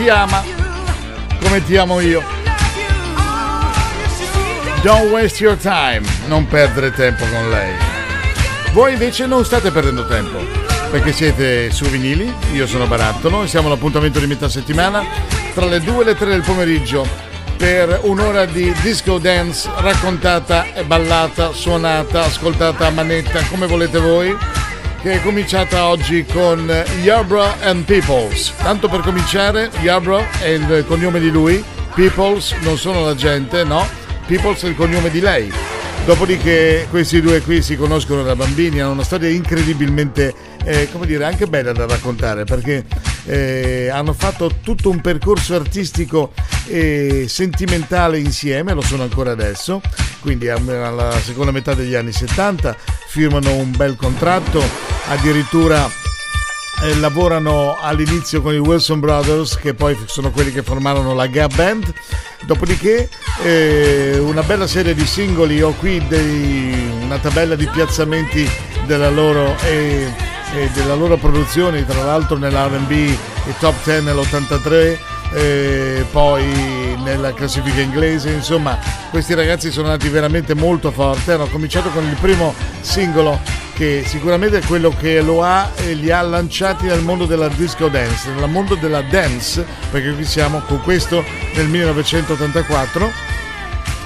Ti ama come ti amo io. Don't waste your time, non perdere tempo con lei. Voi invece non state perdendo tempo, perché siete su vinili, io sono Barattolo e siamo all'appuntamento di metà settimana tra le 2 e le 3 del pomeriggio per un'ora di disco dance raccontata e ballata, suonata, ascoltata a manetta come volete voi che è cominciata oggi con Yarbrough and Peoples. Tanto per cominciare, Yarbrough è il cognome di lui, Peoples non sono la gente, no, Peoples è il cognome di lei. Dopodiché questi due qui si conoscono da bambini, hanno una storia incredibilmente, eh, come dire, anche bella da raccontare perché eh, hanno fatto tutto un percorso artistico e sentimentale insieme, lo sono ancora adesso, quindi alla seconda metà degli anni 70 firmano un bel contratto, addirittura eh, lavorano all'inizio con i Wilson Brothers, che poi sono quelli che formarono la Gap Band. Dopodiché eh, una bella serie di singoli, ho qui dei, una tabella di piazzamenti della loro, eh, della loro produzione, tra l'altro nell'RB i top 10 nell'83 eh, poi nella classifica inglese, insomma questi ragazzi sono andati veramente molto forti, hanno cominciato con il primo singolo che sicuramente è quello che lo ha e li ha lanciati nel mondo della disco dance, nel mondo della dance, perché qui siamo con questo nel 1984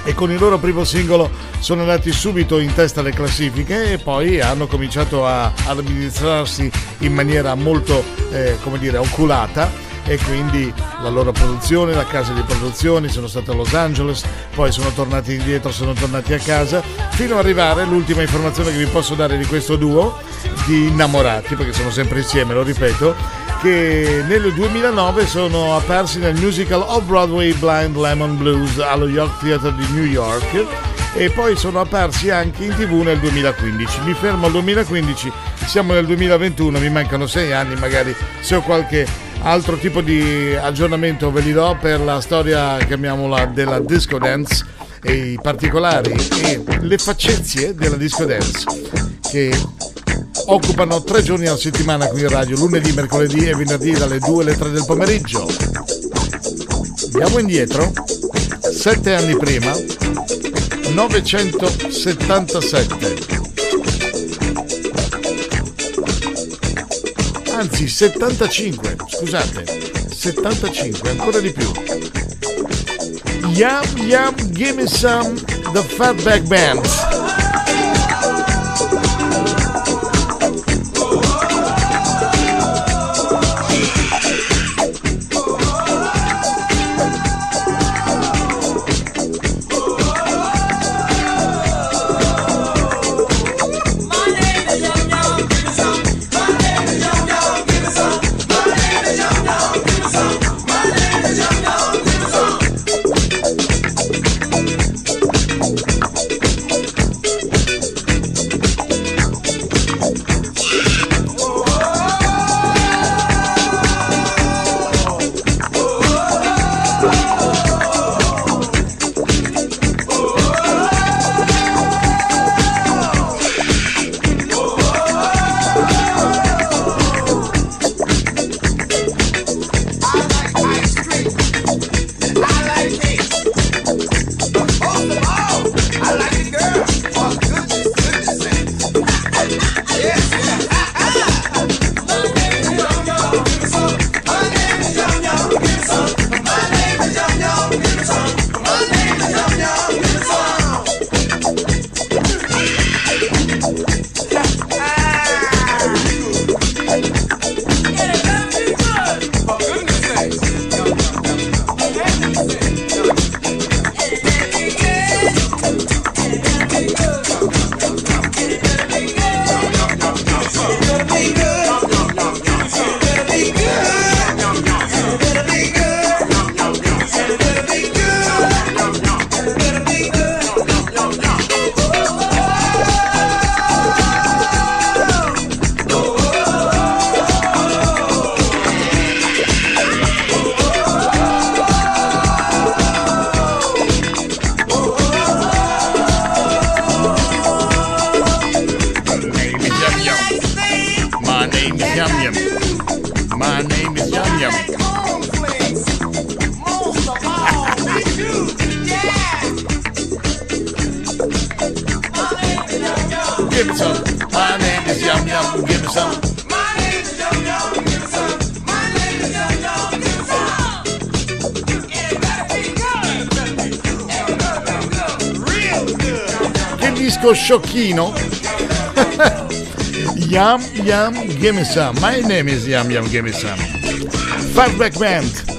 e con il loro primo singolo sono andati subito in testa alle classifiche e poi hanno cominciato a, amministrarsi in maniera molto eh, come dire oculata. E quindi la loro produzione, la casa di produzione, sono stati a Los Angeles, poi sono tornati indietro, sono tornati a casa, fino ad arrivare all'ultima informazione che vi posso dare di questo duo di innamorati, perché sono sempre insieme, lo ripeto, che nel 2009 sono apparsi nel musical Off-Broadway Blind Lemon Blues allo York Theatre di New York e poi sono apparsi anche in tv nel 2015. Mi fermo al 2015, siamo nel 2021, mi mancano sei anni, magari se ho qualche altro tipo di aggiornamento ve li do per la storia, chiamiamola, della disco dance e i particolari e le faccezie della disco dance che occupano tre giorni alla settimana qui in radio, lunedì, mercoledì e venerdì dalle 2 alle 3 del pomeriggio. Andiamo indietro, sette anni prima, 977. anzi 75, scusate, 75, ancora di più. Yum Yum Gimme Some, The Fatback Band. Sciocchino. yum Yum Gimme Some. My name is Yum Yum Gimme Some. Fatback Band.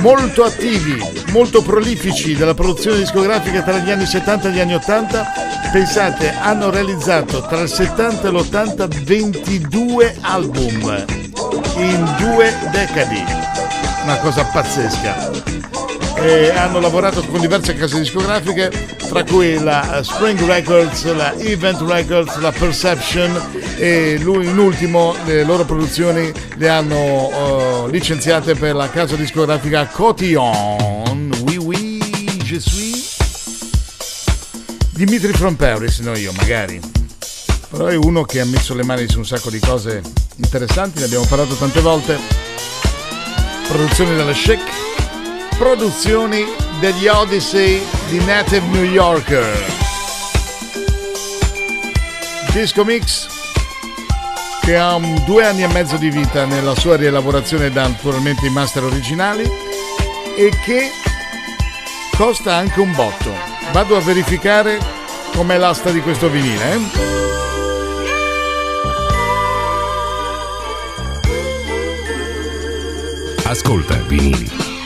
Molto attivi, molto prolifici della produzione discografica tra gli anni 70 e gli anni 80. Pensate, hanno realizzato tra il 70 e l'80 22 album in due decadi. Una cosa pazzesca e hanno lavorato con diverse case discografiche, tra cui la Spring Records, la Event Records, la Perception e lui in ultimo le loro produzioni le hanno uh, licenziate per la casa discografica Cotillon. Oui, oui, je suis. Dimitri from Paris, no io magari. Però è uno che ha messo le mani su un sacco di cose interessanti, ne abbiamo parlato tante volte. Produzioni della Chic, produzioni degli Odyssey di Native New Yorker. Disco Mix che ha un, due anni e mezzo di vita nella sua rielaborazione da naturalmente i master originali e che costa anche un botto. Vado a verificare com'è l'asta di questo vinile. Eh? Ascolta vinili.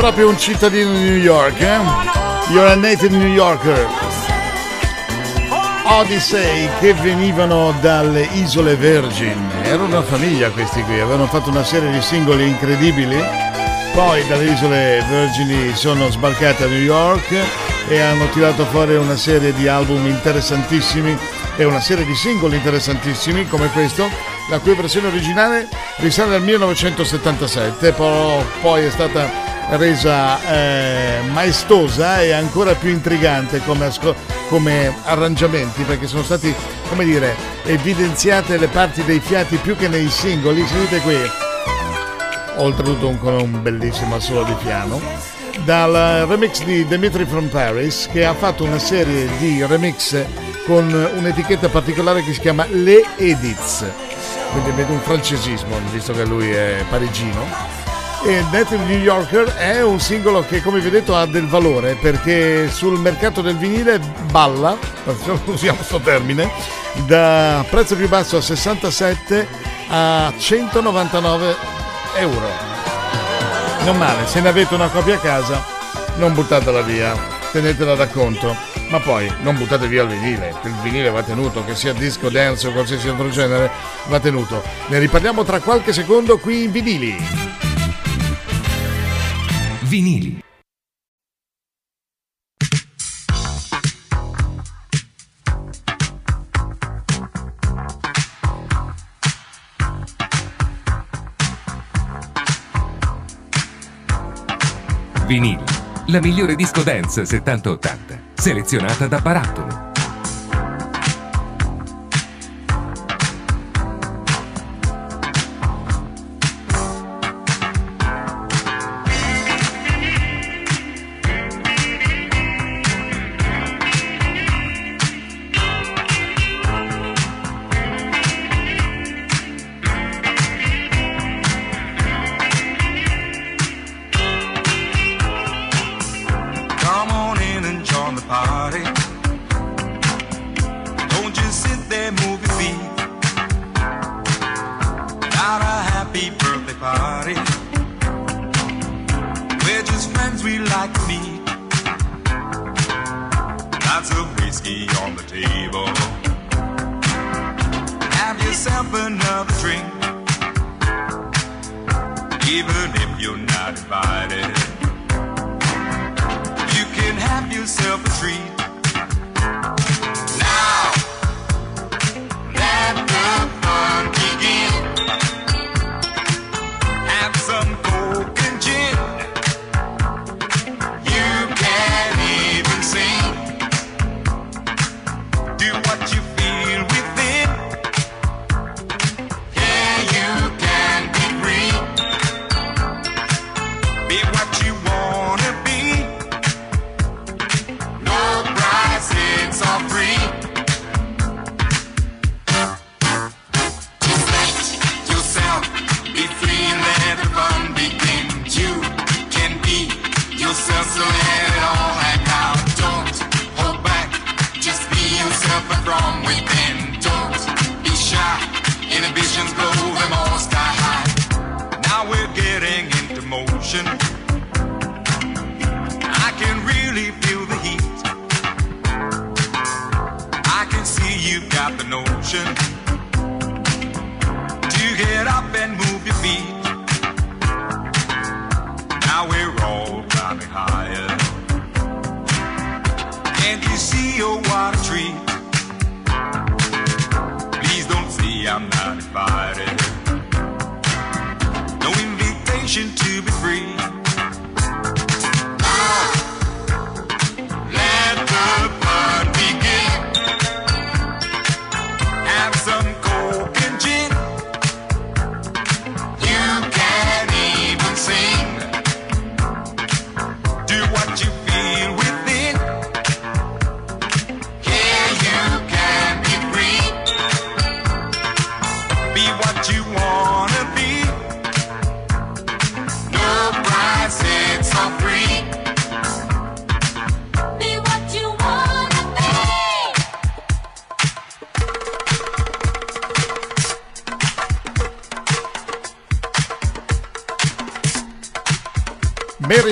Proprio un cittadino di New York, eh? You're a native New Yorker. Odyssey che venivano dalle isole Virgin. Era una famiglia questi qui, avevano fatto una serie di singoli incredibili. Poi dalle isole Virgini sono sbarcate a New York e hanno tirato fuori una serie di album interessantissimi e una serie di singoli interessantissimi come questo, la cui versione originale risale al 1977, poi è stata resa eh, maestosa e ancora più intrigante come, asco- come arrangiamenti perché sono stati, come dire, evidenziate le parti dei fiati più che nei singoli. Sentite qui, oltretutto con un bellissimo assolo di piano dal remix di Dimitri from Paris che ha fatto una serie di remix con un'etichetta particolare che si chiama Le Edits quindi vedo un francesismo visto che lui è parigino e Native New Yorker è un singolo che come vi ho detto ha del valore perché sul mercato del vinile balla, usiamo questo termine, da prezzo più basso a 67 a 199 euro. Non male, se ne avete una copia a casa non buttatela via, tenetela da conto. Ma poi non buttate via il vinile, il vinile va tenuto, che sia disco dance o qualsiasi altro genere, va tenuto. Ne riparliamo tra qualche secondo qui in vinili vinili. Vinili, la migliore disco dance 70-80, selezionata da Barattolo.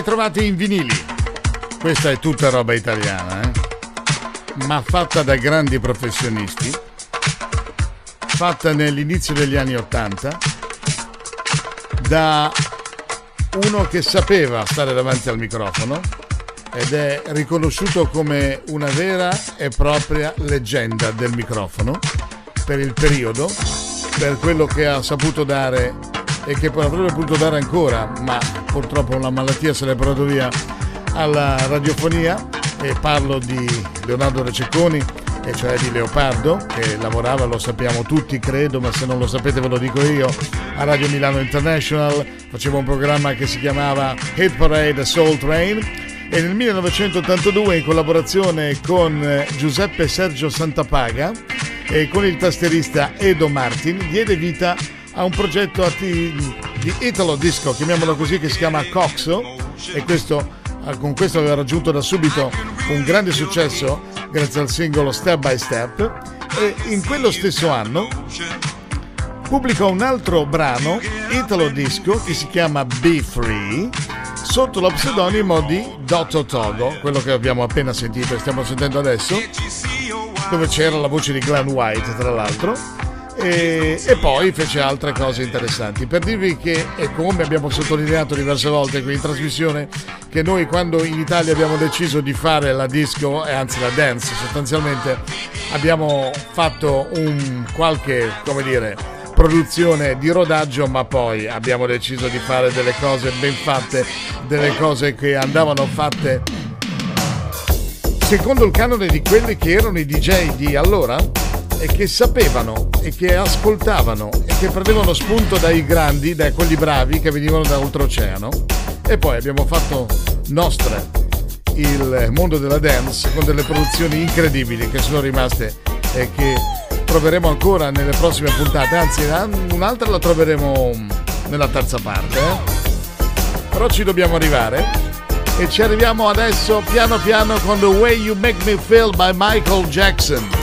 Ritrovati in vinili. Questa è tutta roba italiana, eh? ma fatta da grandi professionisti, fatta nell'inizio degli anni Ottanta, da uno che sapeva stare davanti al microfono ed è riconosciuto come una vera e propria leggenda del microfono per il periodo, per quello che ha saputo dare e che avrebbe potuto dare ancora, ma purtroppo una malattia se l'è portato via alla radiofonia e parlo di Leonardo Rececconi e cioè di Leopardo che lavorava, lo sappiamo tutti credo, ma se non lo sapete ve lo dico io, a Radio Milano International, faceva un programma che si chiamava Hit Parade Soul Train. E nel 1982 in collaborazione con Giuseppe Sergio Santapaga e con il tastierista Edo Martin diede vita a un progetto di Italo Disco, chiamiamolo così, che si chiama Coxo e questo Ah, con questo aveva raggiunto da subito un grande successo grazie al singolo Step by Step. E in quello stesso anno pubblicò un altro brano italo disco che si chiama Be Free sotto lo pseudonimo di Dotto Togo, quello che abbiamo appena sentito e stiamo sentendo adesso, dove c'era la voce di Glenn White tra l'altro e, e, poi fece altre cose interessanti. Per dirvi che, e come abbiamo sottolineato diverse volte qui in trasmissione, che noi quando in Italia abbiamo deciso di fare la disco, anzi la dance sostanzialmente, abbiamo fatto un qualche, come dire, produzione di rodaggio, ma poi abbiamo deciso di fare delle cose ben fatte, delle cose che andavano fatte secondo il canone di quelli che erano i DJ di allora e che sapevano e che ascoltavano e che prendevano spunto dai grandi, da quelli bravi che venivano da oltreoceano. E poi abbiamo fatto nostre il mondo della dance con delle produzioni incredibili che sono rimaste e che troveremo ancora nelle prossime puntate, anzi un'altra la troveremo nella terza parte. Eh? Però ci dobbiamo arrivare e ci arriviamo adesso piano piano con The Way You Make Me Feel by Michael Jackson.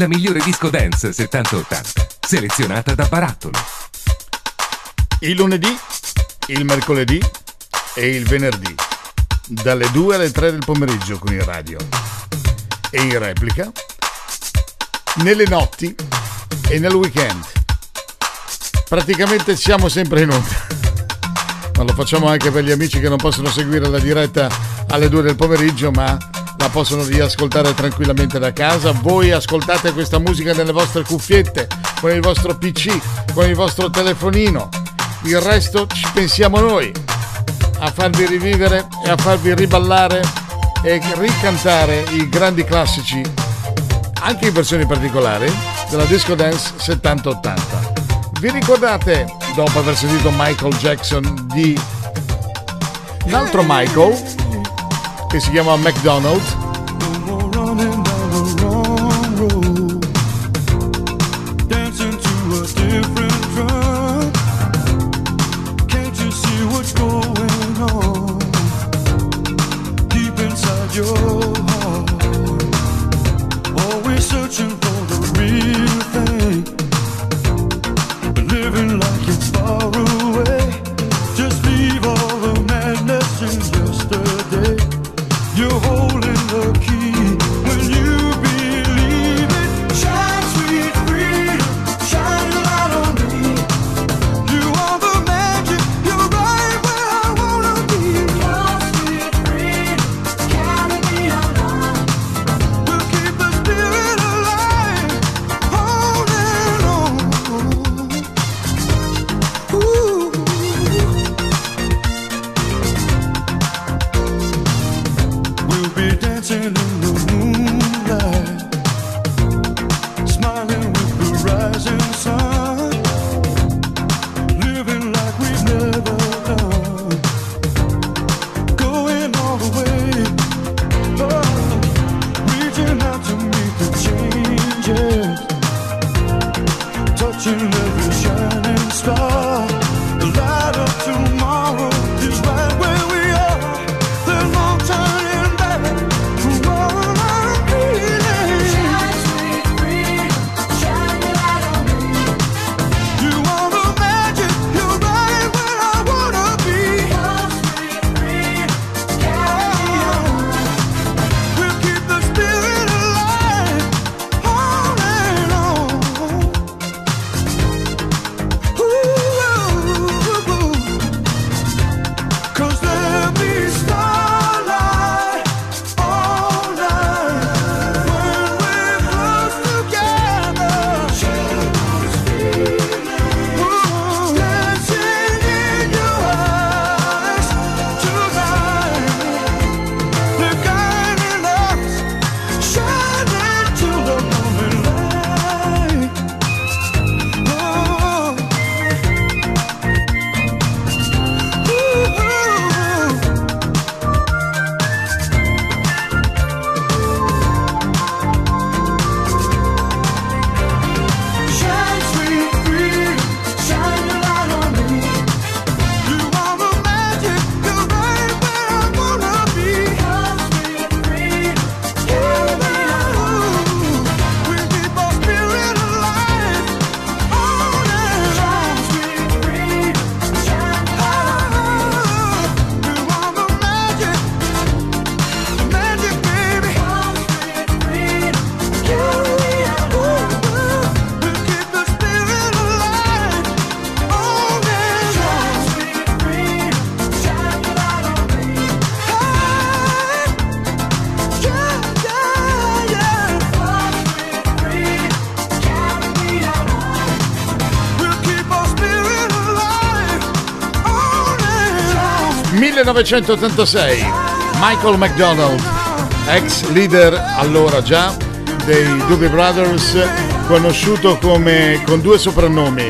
La migliore disco dance 70-80, selezionata da Barattolo. Il lunedì, il mercoledì e il venerdì, dalle 2 alle 3 del pomeriggio qui in radio. E in replica, nelle notti e nel weekend. Praticamente siamo sempre in onda. Ma lo facciamo anche per gli amici che non possono seguire la diretta alle 2 del pomeriggio, ma la possono riascoltare tranquillamente da casa. Voi ascoltate questa musica nelle vostre cuffiette, con il vostro PC, con il vostro telefonino. Il resto ci pensiamo noi a farvi rivivere e a farvi riballare e ricantare i grandi classici, anche in versioni particolari, della Disco Dance 70-80. Vi ricordate, dopo aver sentito Michael Jackson, di un altro Michael che si chiama McDonald? ...1986... Michael McDonald... ...ex leader allora già... ...dei Doobie Brothers... ...conosciuto come... ...con due soprannomi...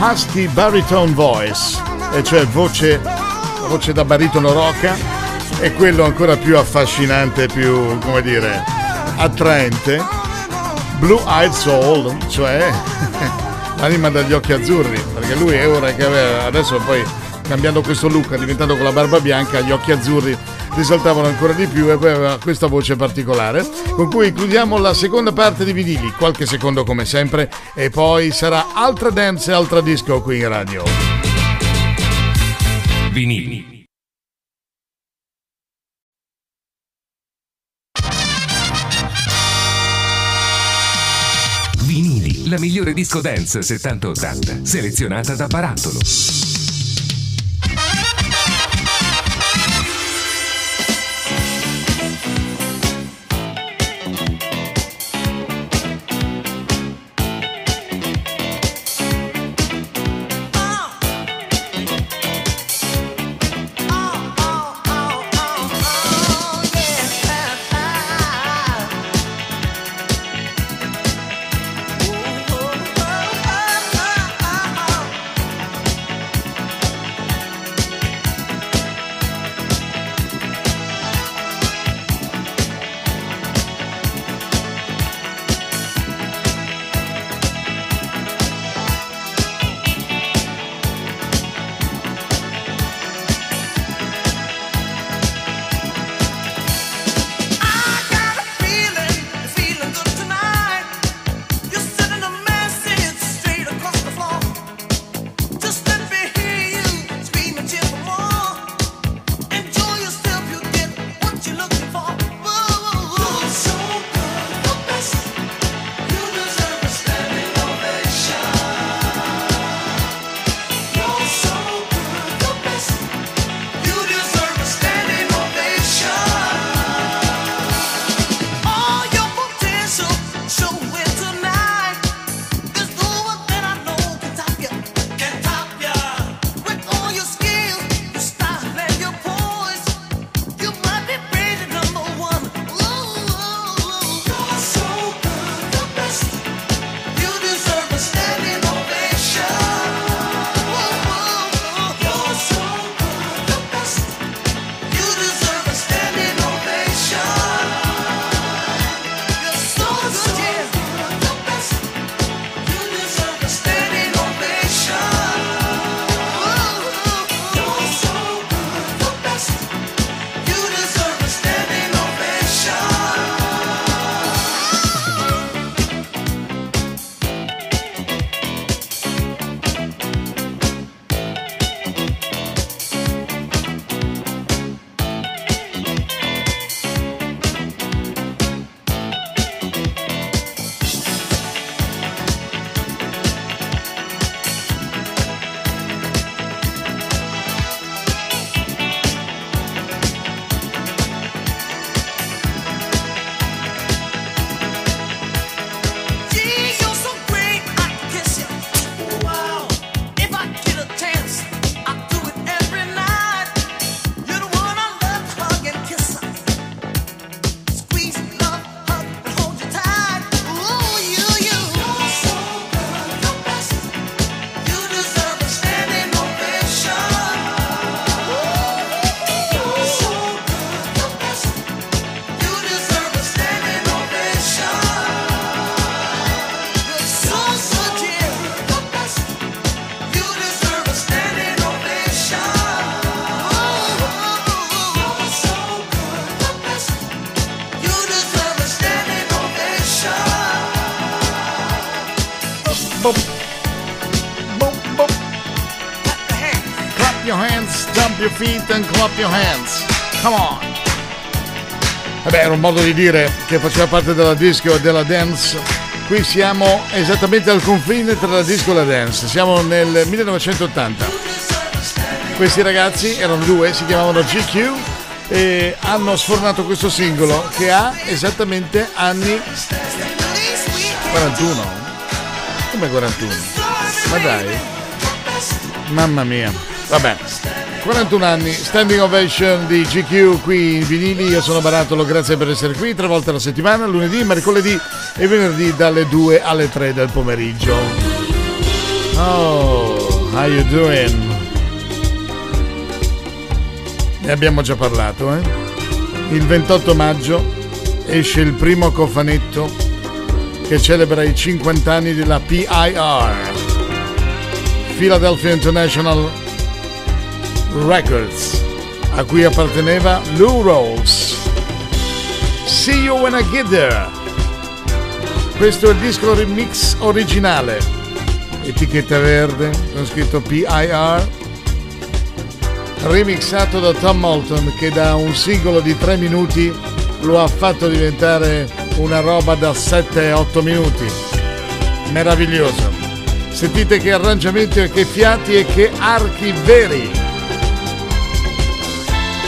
...Husky Baritone Voice... ...e cioè voce... ...voce da baritono roca... ...e quello ancora più affascinante... ...più... ...come dire... ...attraente... ...Blue Eyed Soul... ...cioè... ...l'anima dagli occhi azzurri... ...perché lui è ora che aveva... ...adesso poi cambiando questo look, diventando con la barba bianca, gli occhi azzurri risaltavano ancora di più e poi aveva questa voce particolare con cui chiudiamo la seconda parte di vinili, qualche secondo come sempre e poi sarà altra dance e altra disco qui in radio. Vinili. Vinili, la migliore disco dance 70-80, selezionata da Barattolo. Feet and clap your hands. Come on. Vabbè, era un modo di dire che faceva parte della disco e della dance. Qui siamo esattamente al confine tra la disco e la dance. Siamo nel 1980. Questi ragazzi erano due, si chiamavano GQ e hanno sfornato questo singolo che ha esattamente anni 41. Come 41? Ma dai. Mamma mia. Vabbè. 41 anni, standing ovation di GQ qui in vinili, io sono Barattolo, grazie per essere qui, tre volte alla settimana, lunedì, mercoledì e venerdì dalle 2 alle 3 del pomeriggio. Oh, how you doing? Ne abbiamo già parlato, eh? Il 28 maggio esce il primo cofanetto che celebra i 50 anni della PIR, Philadelphia International Records, a cui apparteneva Lou Rolls. See You When I Get There. Questo è il disco remix originale. Etichetta verde, con scritto PIR. Remixato da Tom Moulton che da un singolo di 3 minuti lo ha fatto diventare una roba da 7-8 minuti. Meraviglioso. Sentite che arrangiamenti e che fiati e che archi veri.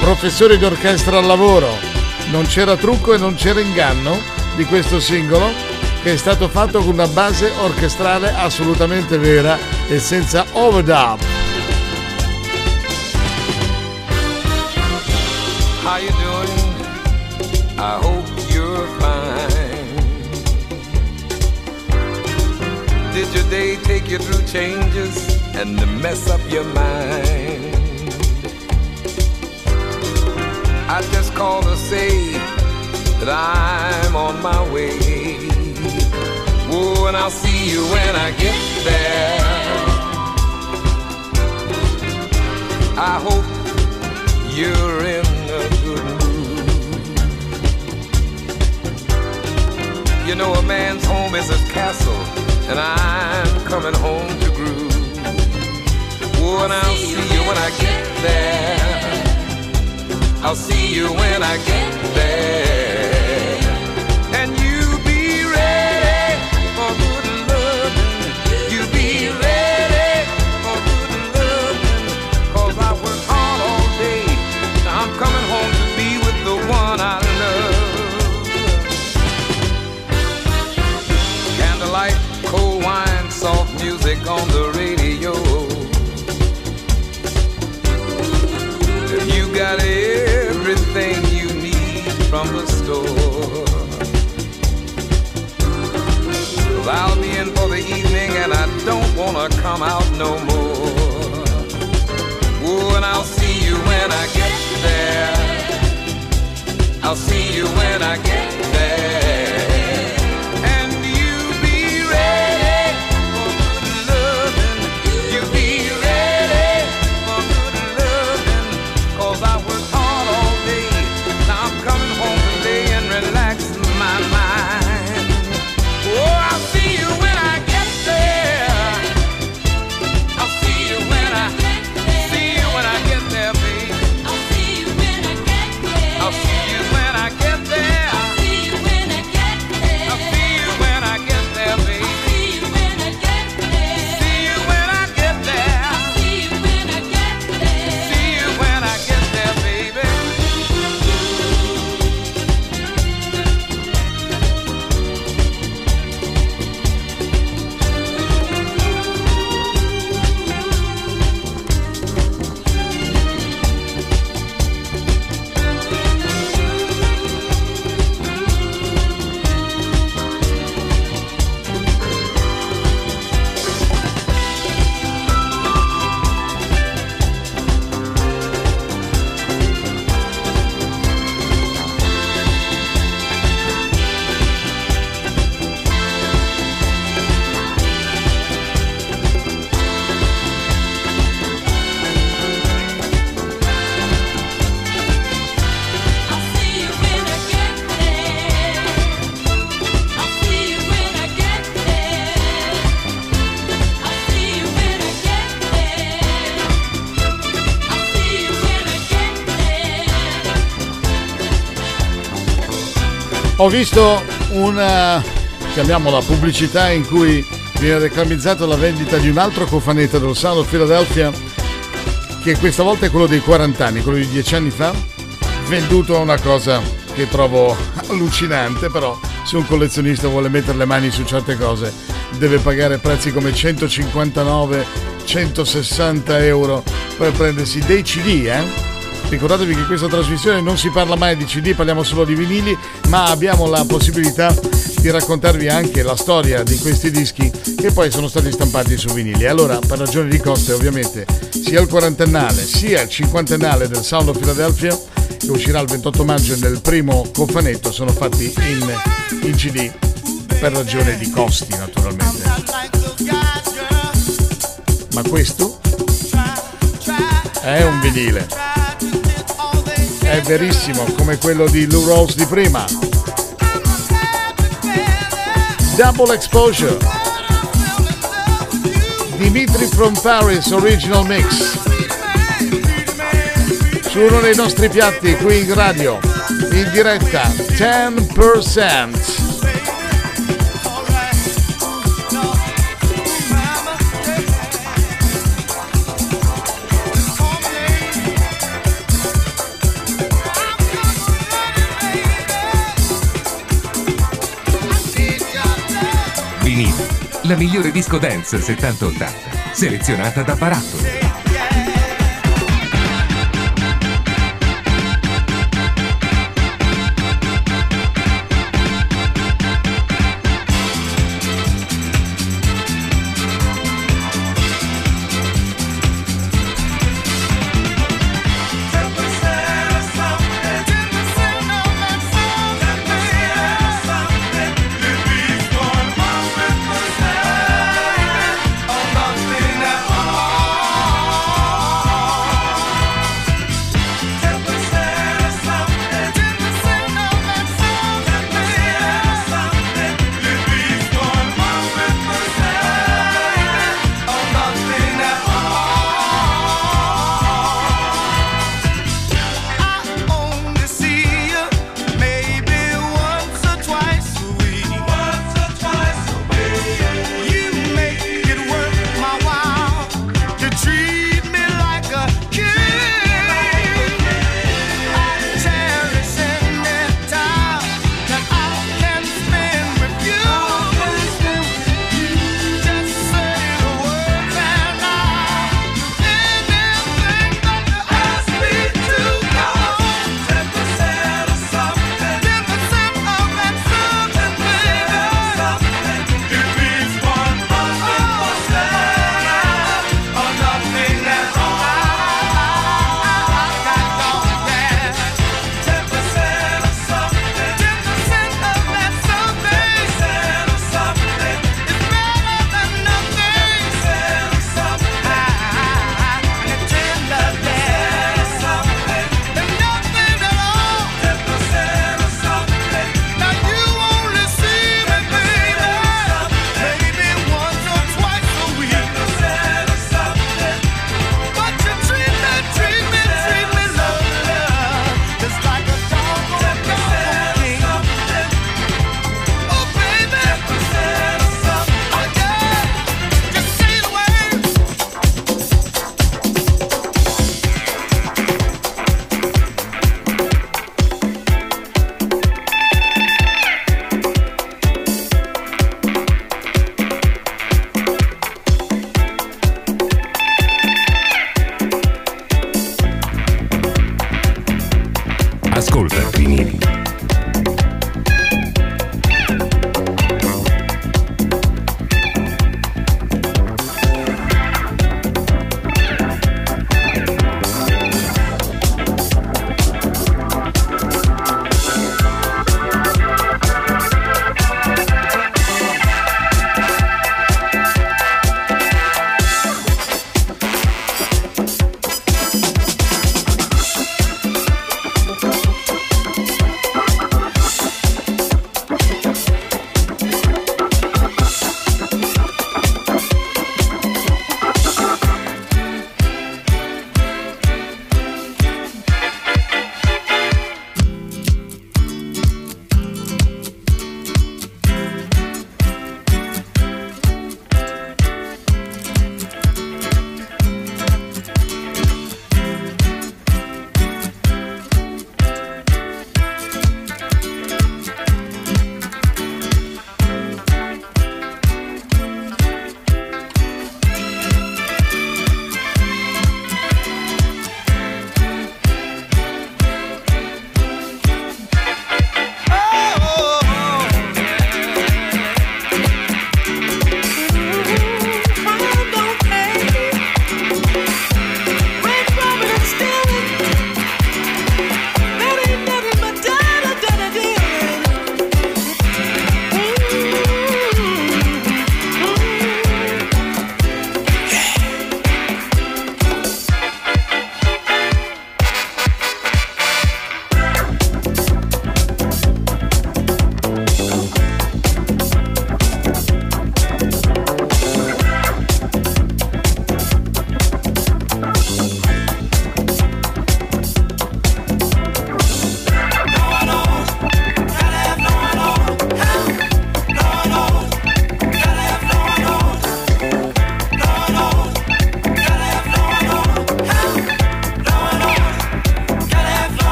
Professori d'orchestra al lavoro. Non c'era trucco e non c'era inganno di questo singolo che è stato fatto con una base orchestrale assolutamente vera e senza overdub. How you doing? I hope you're fine. Did your day take you through changes and mess up your mind? I just called to say that I'm on my way. Oh, and I'll see you when I get there. I hope you're in a good mood. You know, a man's home is his castle, and I'm coming home to groove. Oh, and I'll see you when I get there. I'll see you when I get there. Wanna come out no more. Oh, and I'll see you when I get there. I'll see you when I get there. Ho visto una, chiamiamola pubblicità, in cui viene reclamizzata la vendita di un altro cofanetto del of Philadelphia, che questa volta è quello dei 40 anni, quello di 10 anni fa, venduto a una cosa che trovo allucinante, però se un collezionista vuole mettere le mani su certe cose deve pagare prezzi come 159, 160 euro per prendersi dei CD, eh? Ricordatevi che in questa trasmissione non si parla mai di CD, parliamo solo di vinili, ma abbiamo la possibilità di raccontarvi anche la storia di questi dischi che poi sono stati stampati su vinili. Allora, per ragioni di coste, ovviamente, sia il quarantennale sia il cinquantennale del Sound of Philadelphia, che uscirà il 28 maggio nel primo cofanetto, sono fatti in, in CD per ragione di costi, naturalmente. Ma questo è un vinile è verissimo come quello di Lou Rose di prima. Double Exposure. Dimitri from Paris Original Mix. Su uno dei nostri piatti qui in radio, in diretta, 10%. La migliore disco dance 70-80, selezionata da Barattolo.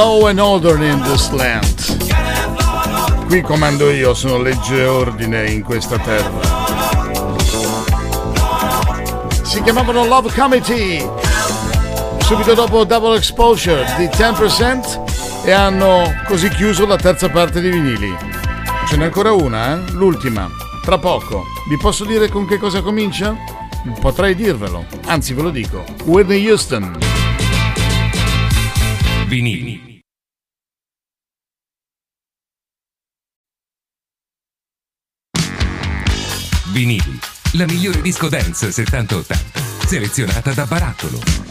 Law and order in this land. Qui comando io, sono legge e ordine in questa terra. Si chiamavano Love Committee. Subito dopo Double Exposure di 10% e hanno così chiuso la terza parte di vinili. Ce n'è ancora una, eh? L'ultima. Tra poco. Vi posso dire con che cosa comincia? Potrei dirvelo, anzi ve lo dico. Whitney Houston. Vinili. Vinili. La migliore disco dance 70-80. Selezionata da Barattolo.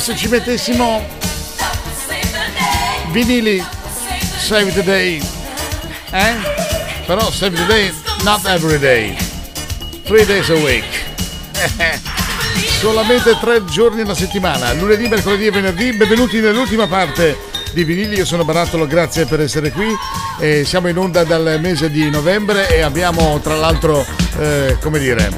Se ci mettessimo vinili Save the Day, eh? Però Save the Day, not every day. Three days a week. Solamente tre giorni alla settimana, lunedì, mercoledì e venerdì. Benvenuti nell'ultima parte di vinili, io sono Barattolo, grazie per essere qui. E siamo in onda dal mese di novembre e abbiamo tra l'altro, eh, come dire,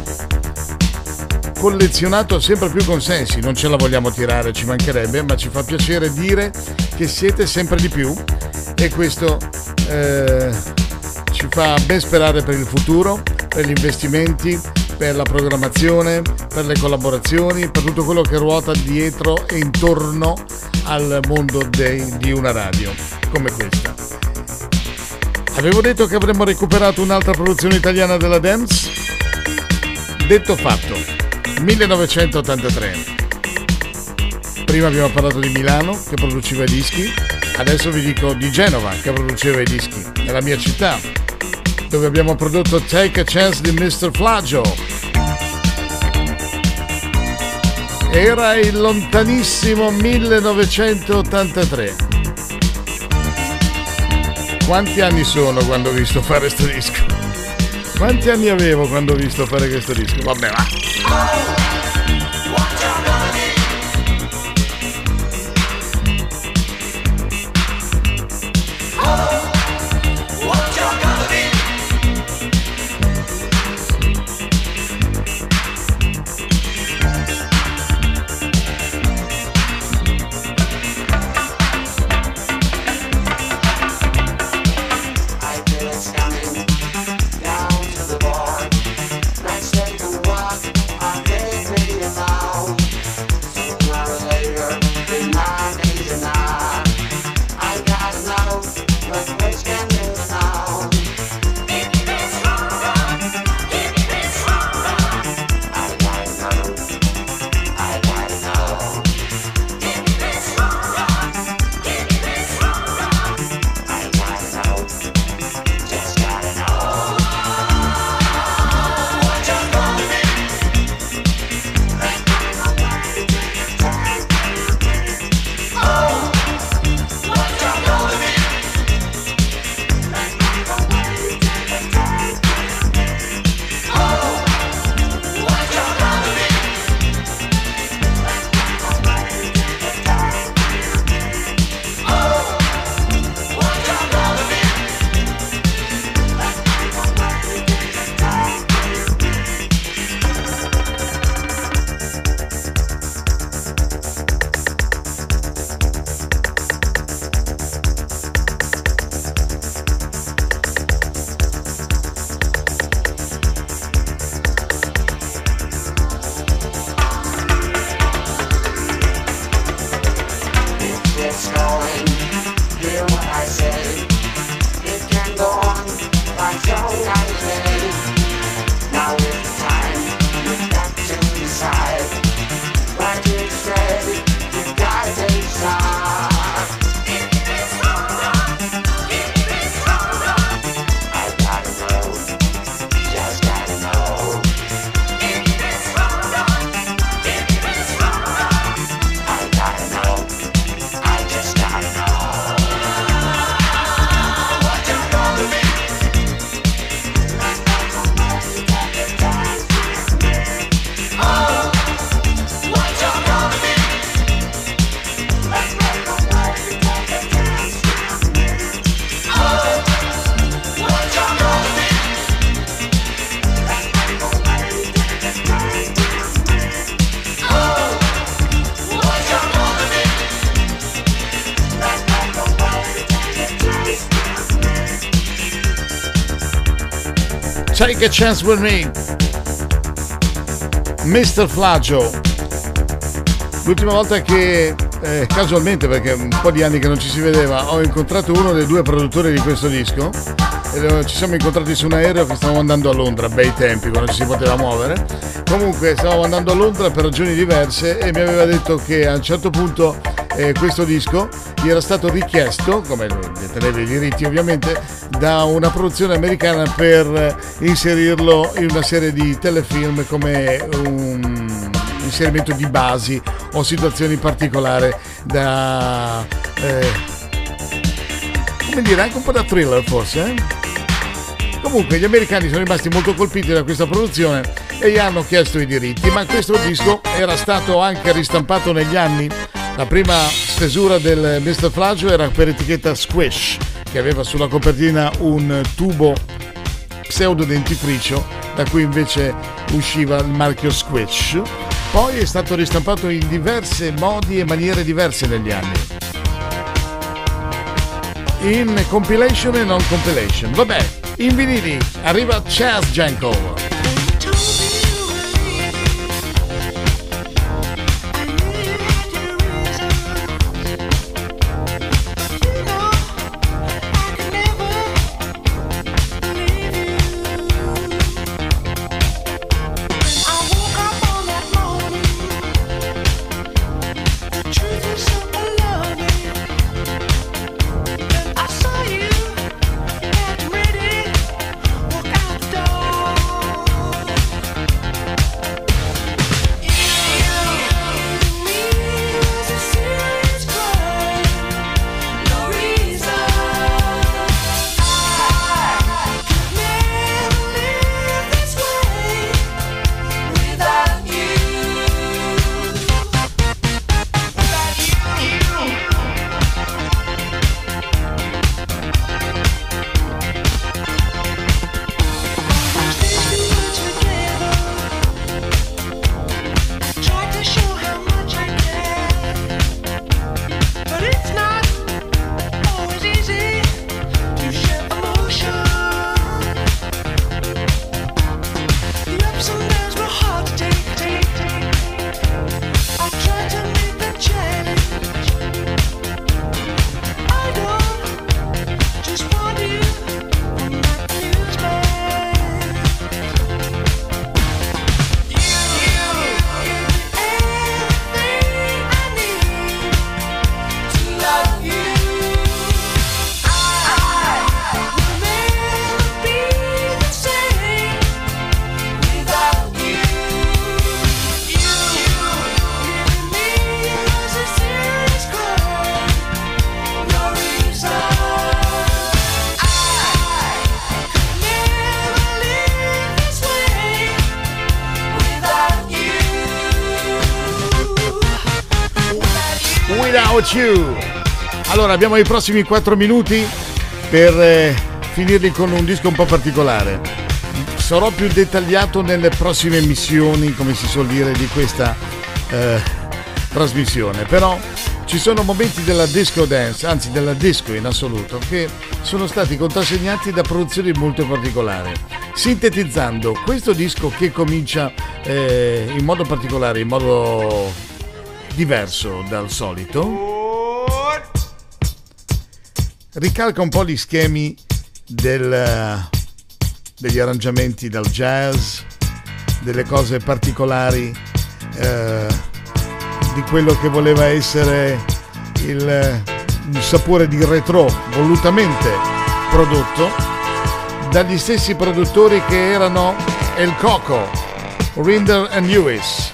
collezionato sempre più consensi, non ce la vogliamo tirare, ci mancherebbe, ma ci fa piacere dire che siete sempre di più e questo eh, ci fa ben sperare per il futuro, per gli investimenti, per la programmazione, per le collaborazioni, per tutto quello che ruota dietro e intorno al mondo dei, di una radio come questa. Avevo detto che avremmo recuperato un'altra produzione italiana della Dance? Detto fatto, 1983. Prima abbiamo parlato di Milano che produceva i dischi, adesso vi dico di Genova che produceva i dischi, nella mia città, dove abbiamo prodotto Take a Chance di Mr. Flaggio. Era il lontanissimo 1983. Quanti anni sono quando ho visto fare questo disco? Quanti anni avevo quando ho visto fare questo disco? Vabbè, va. I Take a Chance with Me. Mr. Flaggio. L'ultima volta che eh, casualmente, perché un po' di anni che non ci si vedeva, ho incontrato uno dei due produttori di questo disco. E ci siamo incontrati su un aereo che stavamo andando a Londra, bei tempi, quando ci si poteva muovere. Comunque stavamo andando a Londra per ragioni diverse e mi aveva detto che a un certo punto eh, questo disco gli era stato richiesto, come teneva i diritti ovviamente, da una produzione americana per inserirlo in una serie di telefilm come un inserimento di basi o situazioni particolari da... Eh, come dire, anche un po' da thriller forse. Eh? Comunque gli americani sono rimasti molto colpiti da questa produzione e gli hanno chiesto i diritti, ma questo disco era stato anche ristampato negli anni la prima stesura del Mr. Flaggio era per etichetta Squish, che aveva sulla copertina un tubo pseudo dentifricio, da cui invece usciva il marchio Squish. Poi è stato ristampato in diverse modi e maniere diverse negli anni. In compilation e non compilation. Vabbè, in vinili arriva Chaz Janko. Allora, abbiamo i prossimi 4 minuti per eh, finirli con un disco un po' particolare. Sarò più dettagliato nelle prossime missioni, come si suol dire, di questa eh, trasmissione. Però ci sono momenti della disco dance, anzi della disco in assoluto, che sono stati contrassegnati da produzioni molto particolari. Sintetizzando, questo disco che comincia eh, in modo particolare, in modo diverso dal solito. Ricalca un po' gli schemi del, degli arrangiamenti dal jazz, delle cose particolari, eh, di quello che voleva essere il, il sapore di retro volutamente prodotto dagli stessi produttori che erano El Coco, Rinder and Lewis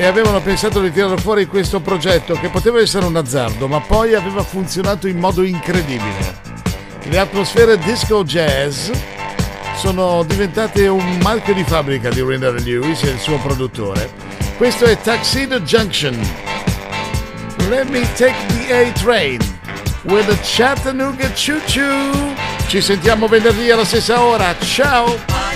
e avevano pensato di tirare fuori questo progetto che poteva essere un azzardo, ma poi aveva funzionato in modo incredibile. Le atmosfere disco jazz sono diventate un marchio di fabbrica di Render Lewis e il suo produttore. Questo è Tuxedo Junction. Let me take the A-Train with the Chattanooga Choo Choo. Ci sentiamo venerdì alla stessa ora. Ciao!